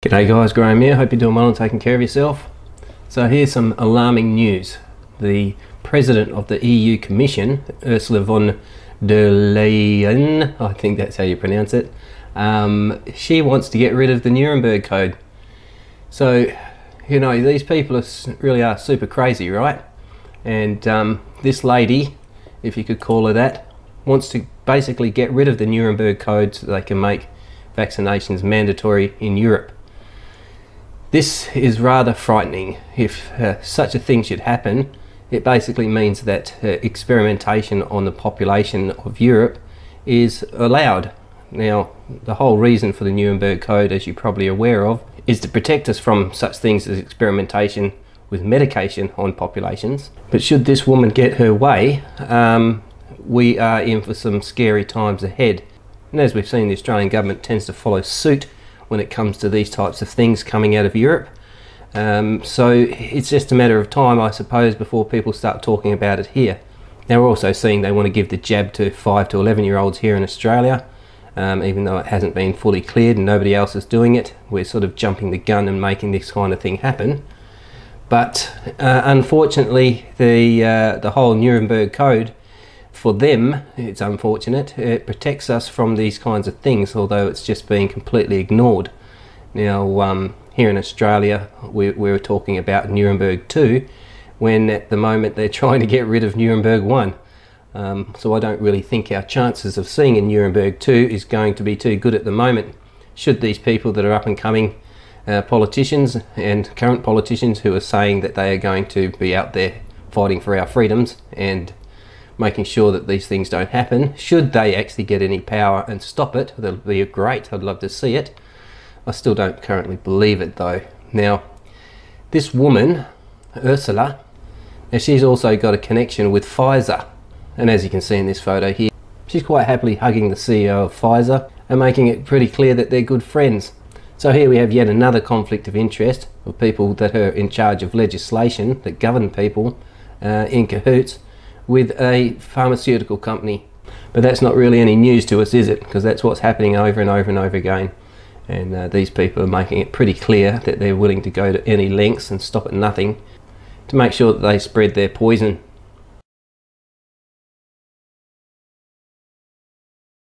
G'day guys, Graham here. Hope you're doing well and taking care of yourself. So here's some alarming news. The President of the EU Commission, Ursula von der Leyen, I think that's how you pronounce it, um, she wants to get rid of the Nuremberg Code. So, you know, these people are, really are super crazy, right? And um, this lady, if you could call her that, wants to basically get rid of the Nuremberg Code so they can make vaccinations mandatory in Europe. This is rather frightening. If uh, such a thing should happen, it basically means that uh, experimentation on the population of Europe is allowed. Now, the whole reason for the Nuremberg Code, as you're probably aware of, is to protect us from such things as experimentation with medication on populations. But should this woman get her way, um, we are in for some scary times ahead. And as we've seen, the Australian government tends to follow suit when it comes to these types of things coming out of Europe. Um, so it's just a matter of time, I suppose, before people start talking about it here. Now we're also seeing they want to give the jab to 5 to 11 year olds here in Australia, um, even though it hasn't been fully cleared and nobody else is doing it. We're sort of jumping the gun and making this kind of thing happen. But uh, unfortunately, the, uh, the whole Nuremberg Code for them, it's unfortunate, it protects us from these kinds of things, although it's just being completely ignored. Now, um, here in Australia, we, we were talking about Nuremberg 2, when at the moment they're trying to get rid of Nuremberg 1. Um, so I don't really think our chances of seeing a Nuremberg 2 is going to be too good at the moment. Should these people that are up and coming uh, politicians and current politicians who are saying that they are going to be out there fighting for our freedoms and making sure that these things don't happen. Should they actually get any power and stop it, that'll be great. I'd love to see it. I still don't currently believe it though. Now, this woman, Ursula, now she's also got a connection with Pfizer. And as you can see in this photo here, she's quite happily hugging the CEO of Pfizer and making it pretty clear that they're good friends. So here we have yet another conflict of interest of people that are in charge of legislation that govern people uh, in cahoots with a pharmaceutical company. But that's not really any news to us, is it? Because that's what's happening over and over and over again. And uh, these people are making it pretty clear that they're willing to go to any lengths and stop at nothing to make sure that they spread their poison.